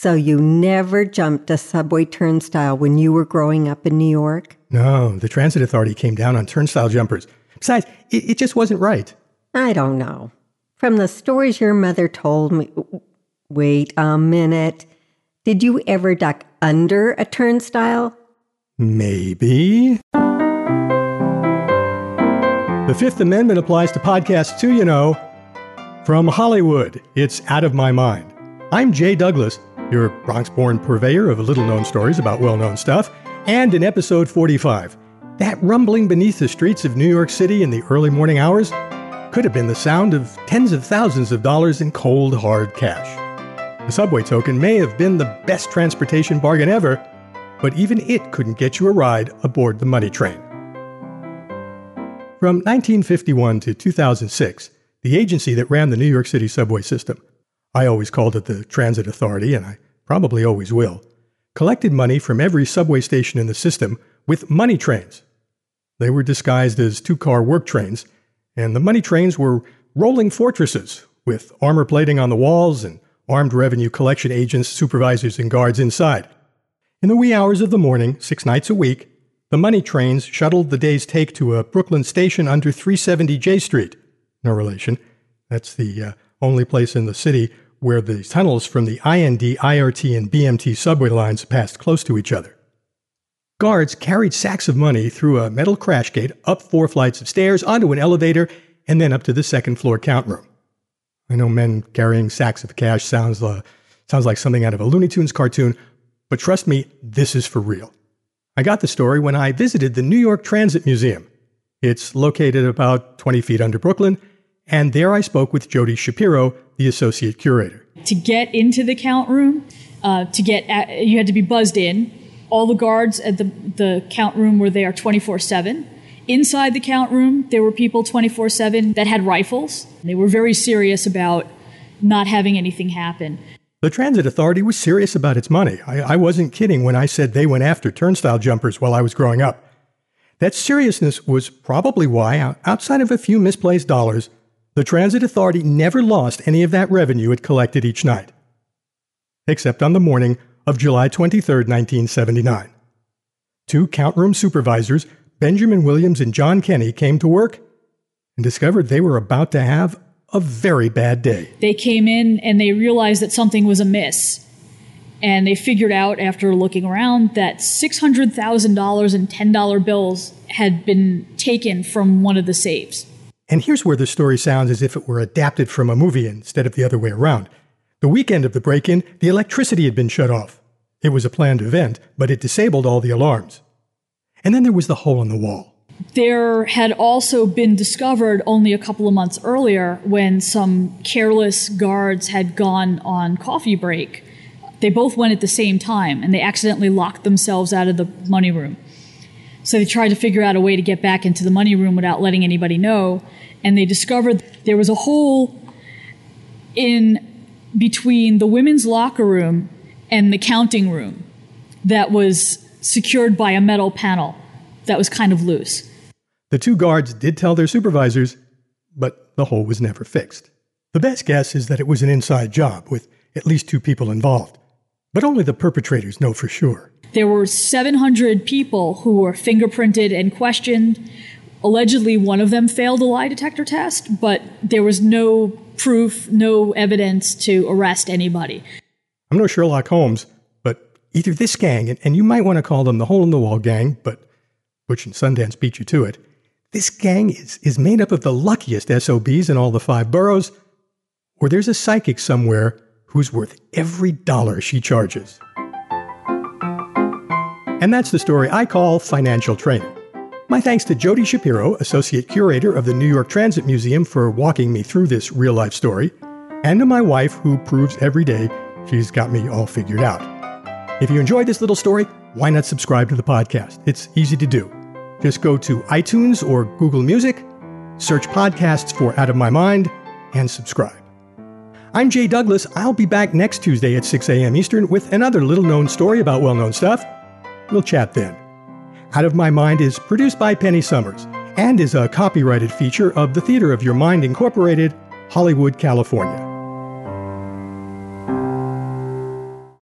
So you never jumped a subway turnstile when you were growing up in New York? No, the Transit Authority came down on turnstile jumpers. Besides, it, it just wasn't right. I don't know. From the stories your mother told me. Wait a minute. Did you ever duck under a turnstile? Maybe. The Fifth Amendment applies to podcasts too, you know. From Hollywood, it's Out of My Mind. I'm Jay Douglas, your Bronx born purveyor of little known stories about well known stuff, and in episode 45, that rumbling beneath the streets of New York City in the early morning hours could have been the sound of tens of thousands of dollars in cold, hard cash. The subway token may have been the best transportation bargain ever, but even it couldn't get you a ride aboard the money train. From 1951 to 2006, the agency that ran the New York City subway system I always called it the Transit Authority, and I probably always will, collected money from every subway station in the system with money trains. They were disguised as two car work trains, and the money trains were rolling fortresses with armor plating on the walls and armed revenue collection agents, supervisors, and guards inside. In the wee hours of the morning, six nights a week, the money trains shuttled the day's take to a Brooklyn station under 370 Jay Street. No relation. That's the uh, only place in the city where the tunnels from the IND, IRT, and BMT subway lines passed close to each other. Guards carried sacks of money through a metal crash gate up four flights of stairs onto an elevator and then up to the second floor count room. I know men carrying sacks of cash sounds, uh, sounds like something out of a Looney Tunes cartoon, but trust me, this is for real. I got the story when I visited the New York Transit Museum. It's located about 20 feet under Brooklyn and there I spoke with Jody Shapiro, the associate curator. To get into the count room, uh, to get at, you had to be buzzed in. All the guards at the, the count room were there 24 7. Inside the count room, there were people 24 7 that had rifles. They were very serious about not having anything happen. The Transit Authority was serious about its money. I, I wasn't kidding when I said they went after turnstile jumpers while I was growing up. That seriousness was probably why, outside of a few misplaced dollars, the Transit Authority never lost any of that revenue it collected each night, except on the morning of July 23, 1979. Two count room supervisors, Benjamin Williams and John Kenny, came to work and discovered they were about to have a very bad day. They came in and they realized that something was amiss. And they figured out after looking around that $600,000 in $10 bills had been taken from one of the safes. And here's where the story sounds as if it were adapted from a movie instead of the other way around. The weekend of the break in, the electricity had been shut off. It was a planned event, but it disabled all the alarms. And then there was the hole in the wall. There had also been discovered only a couple of months earlier when some careless guards had gone on coffee break. They both went at the same time and they accidentally locked themselves out of the money room. So they tried to figure out a way to get back into the money room without letting anybody know. And they discovered there was a hole in between the women's locker room and the counting room that was secured by a metal panel that was kind of loose. The two guards did tell their supervisors, but the hole was never fixed. The best guess is that it was an inside job with at least two people involved, but only the perpetrators know for sure. There were 700 people who were fingerprinted and questioned. Allegedly, one of them failed a lie detector test, but there was no proof, no evidence to arrest anybody. I'm no Sherlock Holmes, but either this gang, and you might want to call them the Hole in the Wall gang, but Butch and Sundance beat you to it. This gang is, is made up of the luckiest SOBs in all the five boroughs, or there's a psychic somewhere who's worth every dollar she charges. And that's the story I call financial training. My thanks to Jody Shapiro, Associate Curator of the New York Transit Museum, for walking me through this real life story, and to my wife, who proves every day she's got me all figured out. If you enjoyed this little story, why not subscribe to the podcast? It's easy to do. Just go to iTunes or Google Music, search podcasts for Out of My Mind, and subscribe. I'm Jay Douglas. I'll be back next Tuesday at 6 a.m. Eastern with another little known story about well known stuff. We'll chat then. Out of My Mind is produced by Penny Summers and is a copyrighted feature of the Theater of Your Mind Incorporated, Hollywood, California.